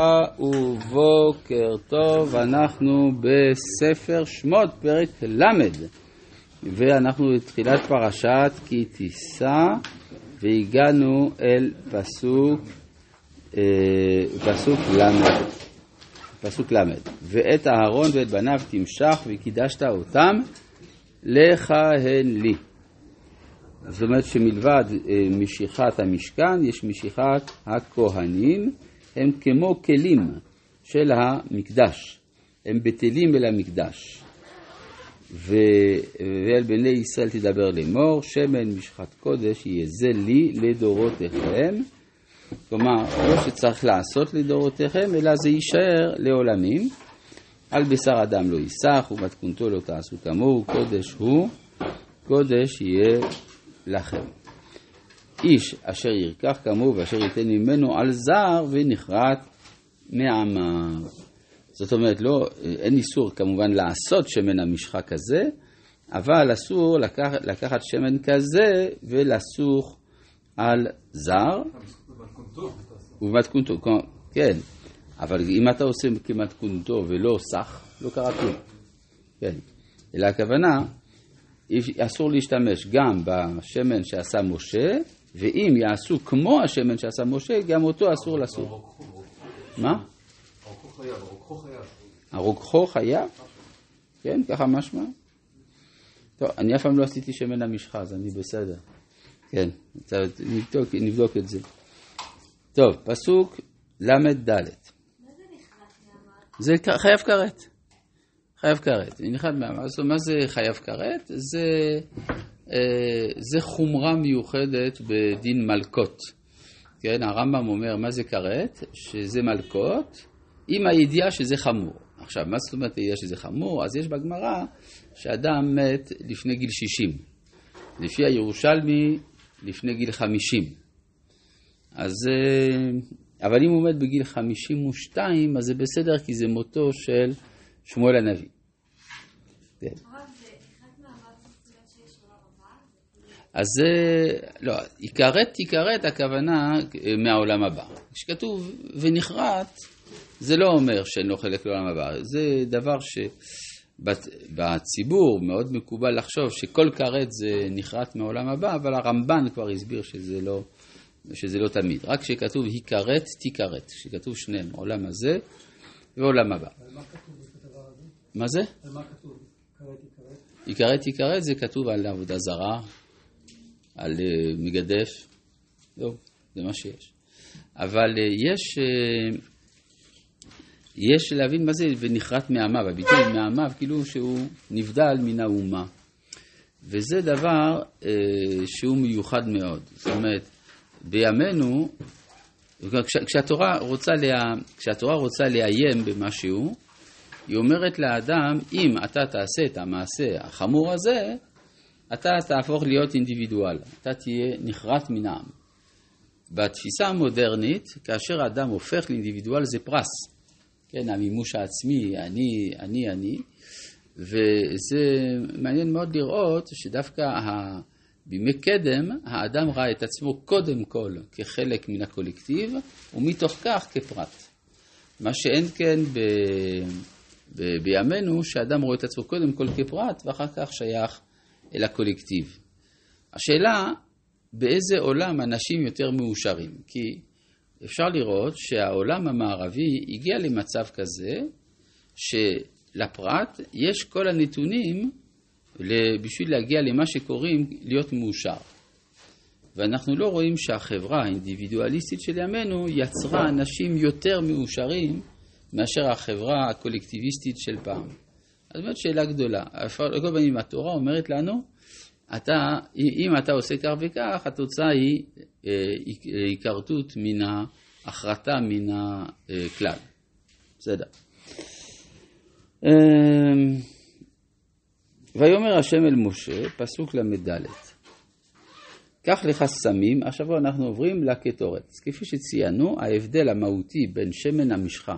ובוקר טוב, אנחנו בספר שמות, פרק ל', ואנחנו בתחילת פרשת כי תישא, והגענו אל פסוק, אה, פסוק ל', פסוק ל', ואת אהרון ואת בניו תמשך וקידשת אותם לכהן לי. זאת אומרת שמלבד אה, משיכת המשכן, יש משיכת הכהנים. הם כמו כלים של המקדש, הם בטלים אל המקדש. ואל בני ישראל תדבר לאמור, שמן משחת קודש יהיה זה לי לדורותיכם. כלומר, לא שצריך לעשות לדורותיכם, אלא זה יישאר לעולמים. על בשר אדם לא ייסח, ומתכונתו לא תעשו כמוהו, קודש הוא, קודש יהיה לכם. איש אשר ירקח כמוהו ואשר ייתן ממנו על זר ונכרת מעמיו. זאת אומרת, לא, אין איסור כמובן לעשות שמן המשחה כזה, אבל אסור לקח, לקחת שמן כזה ולסוך על זר. ובמתכונתו, כן. אבל אם אתה עושה כמתכונתו ולא סך, לא קרה כלום. כן. אלא הכוונה, אסור להשתמש גם בשמן שעשה משה ואם יעשו כמו השמן שעשה משה, גם אותו אסור לסור. מה? הרוקחו חייב? כן, ככה משמע? טוב, אני אף פעם לא עשיתי שמן המשחה, אז אני בסדר. כן, נבדוק, נבדוק את זה. טוב, פסוק ל"ד. זה חייב כרת. חייב כרת. מה זה חייב כרת? זה זה חומרה מיוחדת בדין מלקות. כן, הרמב"ם אומר מה זה כרת? שזה מלקות עם הידיעה שזה חמור. עכשיו, מה זאת אומרת הידיעה שזה חמור? אז יש בגמרא שאדם מת לפני גיל 60. לפי הירושלמי, לפני גיל 50. אז, אה, אבל אם הוא מת בגיל 52, אז זה בסדר, כי זה מותו של שמואל הנביא. כן. אז זה, לא, יכרת תיכרת הכוונה אה, מהעולם הבא. כשכתוב ונחרט, זה לא אומר שאין לו חלק לעולם הבא, זה דבר שבציבור מאוד מקובל לחשוב שכל כרת זה נחרט מהעולם הבא, אבל הרמב"ן כבר הסביר שזה לא, שזה לא תמיד. רק כשכתוב היכרת תיכרת, כשכתוב שניהם, עולם הזה ועולם הבא. מה כתוב את הדבר הזה? מה זה? מה כתוב? יכרת תיכרת? יכרת תיכרת זה כתוב על עבודה זרה. על אה, מגדף, לא, זה מה שיש. אבל אה, יש, אה, יש להבין מה זה ונחרט מעמיו, הביטוי מעמיו כאילו שהוא נבדל מן האומה. וזה דבר שהוא מיוחד מאוד. זאת אומרת, בימינו, כשהתורה רוצה, לה, כשהתורה רוצה לאיים במשהו, היא אומרת לאדם, אם אתה תעשה את המעשה החמור הזה, אתה תהפוך להיות אינדיבידואל, אתה תהיה נחרט מן העם. בתפיסה המודרנית, כאשר האדם הופך לאינדיבידואל זה פרס, כן, המימוש העצמי, אני, אני, אני, וזה מעניין מאוד לראות שדווקא בימי קדם האדם ראה את עצמו קודם כל כחלק מן הקולקטיב, ומתוך כך כפרט. מה שאין כן ב... ב... בימינו, שאדם רואה את עצמו קודם כל כפרט, ואחר כך שייך אל הקולקטיב. השאלה, באיזה עולם אנשים יותר מאושרים? כי אפשר לראות שהעולם המערבי הגיע למצב כזה שלפרט יש כל הנתונים בשביל להגיע למה שקוראים להיות מאושר. ואנחנו לא רואים שהחברה האינדיבידואליסטית של ימינו יצרה אנשים יותר מאושרים מאשר החברה הקולקטיביסטית של פעם. אז זאת שאלה גדולה. על כל פנים, התורה אומרת לנו, אתה, אם אתה עושה כך וכך, התוצאה היא היכרתות מן ההחרטה מן הכלל. בסדר. אמ, ויאמר השם אל משה, פסוק ל"ד, קח לך סמים, עכשיו אנחנו עוברים לקטורת. כפי שציינו, ההבדל המהותי בין שמן המשחה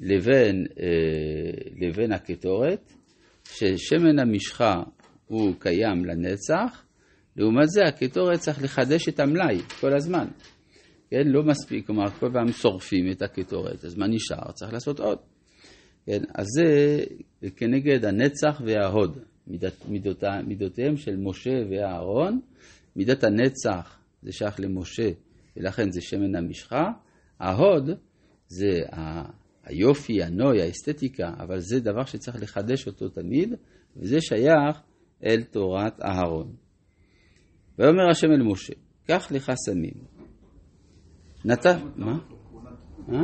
לבין, אה, לבין הקטורת, ששמן המשחה הוא קיים לנצח, לעומת זה הקטורת צריך לחדש את המלאי כל הזמן. כן, לא מספיק, כלומר, כל פעם שורפים את הקטורת, אז מה נשאר? צריך לעשות עוד. כן, אז זה כנגד הנצח וההוד, מידת, מידות, מידותיהם של משה ואהרון. מידת הנצח זה שייך למשה, ולכן זה שמן המשחה. ההוד זה היופי, הנוי, האסתטיקה, אבל זה דבר שצריך לחדש אותו תמיד, וזה שייך אל תורת אהרון. ויאמר השם אל משה, קח לך סמים. נתן, מה? אה?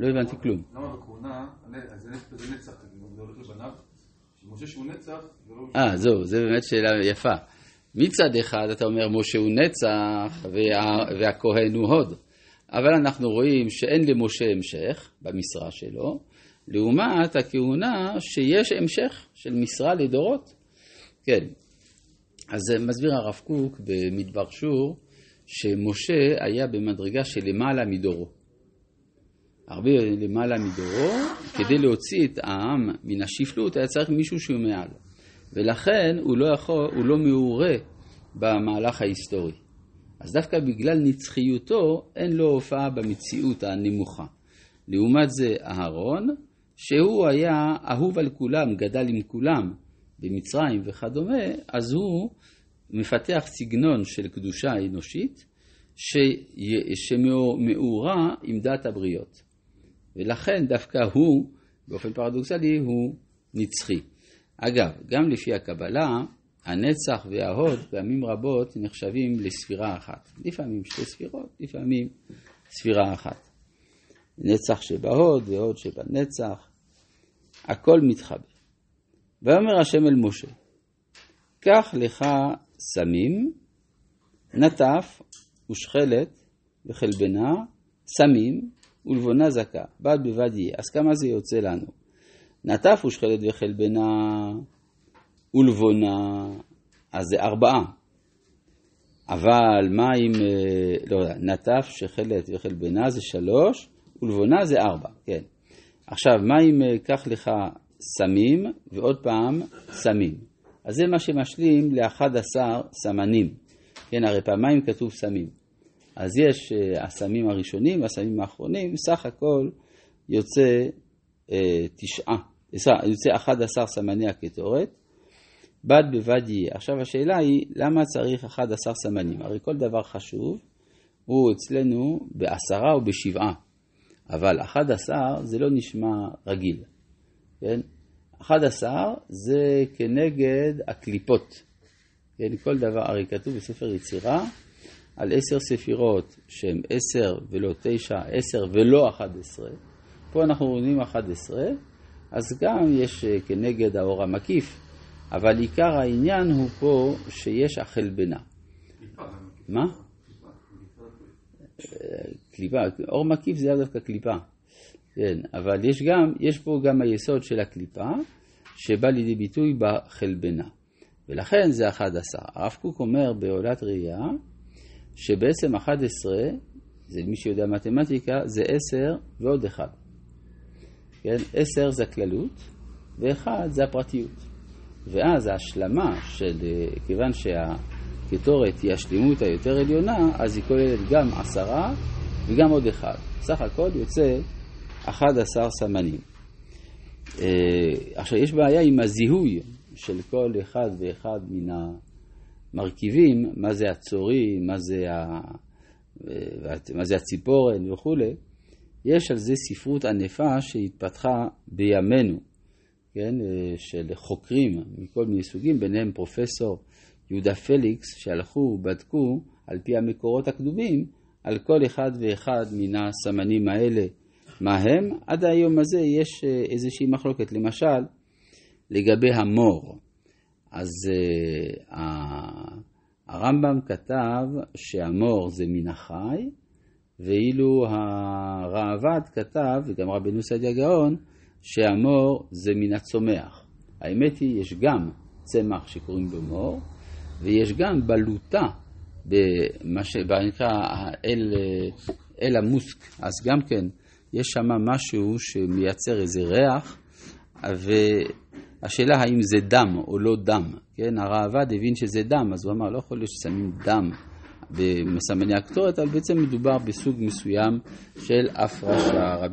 לא הבנתי כלום. למה בכהונה, זה נצח, זה הולך לבניו, שמשה שהוא נצח, זה לא... אה, זהו, זו באמת שאלה יפה. מצד אחד אתה אומר משה הוא נצח וה, והכהן הוא הוד, אבל אנחנו רואים שאין למשה המשך במשרה שלו, לעומת הכהונה שיש המשך של משרה לדורות. כן, אז מסביר הרב קוק במדבר שור, שמשה היה במדרגה של למעלה מדורו. הרבה למעלה מדורו, כדי להוציא את העם מן השפלות היה צריך מישהו שהוא מעל. ולכן הוא לא יכול, הוא לא מעורה במהלך ההיסטורי. אז דווקא בגלל נצחיותו, אין לו הופעה במציאות הנמוכה. לעומת זה אהרון, שהוא היה אהוב על כולם, גדל עם כולם במצרים וכדומה, אז הוא מפתח סגנון של קדושה אנושית שמאורה עם דת הבריות. ולכן דווקא הוא, באופן פרדוקסלי, הוא נצחי. אגב, גם לפי הקבלה, הנצח וההוד פעמים רבות נחשבים לספירה אחת. לפעמים שתי ספירות, לפעמים ספירה אחת. נצח שבהוד והוד שבנצח, הכל מתחבר. ויאמר השם אל משה, קח לך סמים, נטף ושכלת וחלבנה, סמים ולבונה זכה, בד בבד יהיה. אז כמה זה יוצא לנו? נטף ושכלת וחלבנה ולבונה, אז זה ארבעה. אבל מה אם, אה, לא יודע, נטף, שכלת וחלבנה זה שלוש, ולבונה זה ארבע, כן. עכשיו, מה אם אה, קח לך סמים, ועוד פעם סמים. אז זה מה שמשלים לאחד עשר סמנים. כן, הרי פעמיים כתוב סמים. אז יש uh, הסמים הראשונים והסמים האחרונים, סך הכל יוצא uh, תשעה, יוצא אחד עשר סמני הקטורת, בד בבד יהיה. עכשיו השאלה היא, למה צריך אחד עשר סמנים? הרי כל דבר חשוב הוא אצלנו בעשרה או בשבעה, אבל אחד עשר זה לא נשמע רגיל, כן? אחד עשר זה כנגד הקליפות. כן, כל דבר, הרי כתוב בספר יצירה על עשר ספירות שהן עשר ולא תשע, עשר ולא אחד עשרה. פה אנחנו רואים אחד עשרה, אז גם יש אה, כנגד האור המקיף, אבל עיקר העניין הוא פה שיש החלבנה. מה? קליפה, אור מקיף זה לאו דווקא קליפה, כן, אבל יש גם, יש פה גם היסוד של הקליפה, שבא לידי ביטוי בחלבנה. ולכן זה 11. הרב קוק אומר בעולת ראייה, שבעצם 11, זה מי שיודע מתמטיקה, זה 10 ועוד 1. כן? 10 זה הכללות, ו-1 זה הפרטיות. ואז ההשלמה של, כיוון שהקטורת היא השלימות היותר עליונה, אז היא כוללת גם עשרה וגם עוד אחד. סך הכל יוצא 11 סמנים. אה, עכשיו, יש בעיה עם הזיהוי של כל אחד ואחד מן המרכיבים, מה זה הצורי, מה זה, ה... מה זה הציפורן וכולי, יש על זה ספרות ענפה שהתפתחה בימינו, כן, של חוקרים מכל מיני סוגים, ביניהם פרופסור יהודה פליקס, שהלכו ובדקו על פי המקורות הקדומים על כל אחד ואחד מן הסמנים האלה, מה הם. עד היום הזה יש איזושהי מחלוקת. למשל, לגבי המור. אז uh, הרמב"ם כתב שהמור זה מן החי, ואילו הראב"ד כתב, וגם רבנו סעדיה גאון, שהמור זה מן הצומח. האמת היא, יש גם צמח שקוראים לו מור, ויש גם בלוטה, במה שנקרא אל, אל המוסק. אז גם כן, יש שם משהו שמייצר איזה ריח, ו... השאלה האם זה דם או לא דם, כן? הראב"ד הבין שזה דם, אז הוא אמר, לא יכול להיות ששמים דם במסמני הקטורת, אבל בעצם מדובר בסוג מסוים של הפרשה.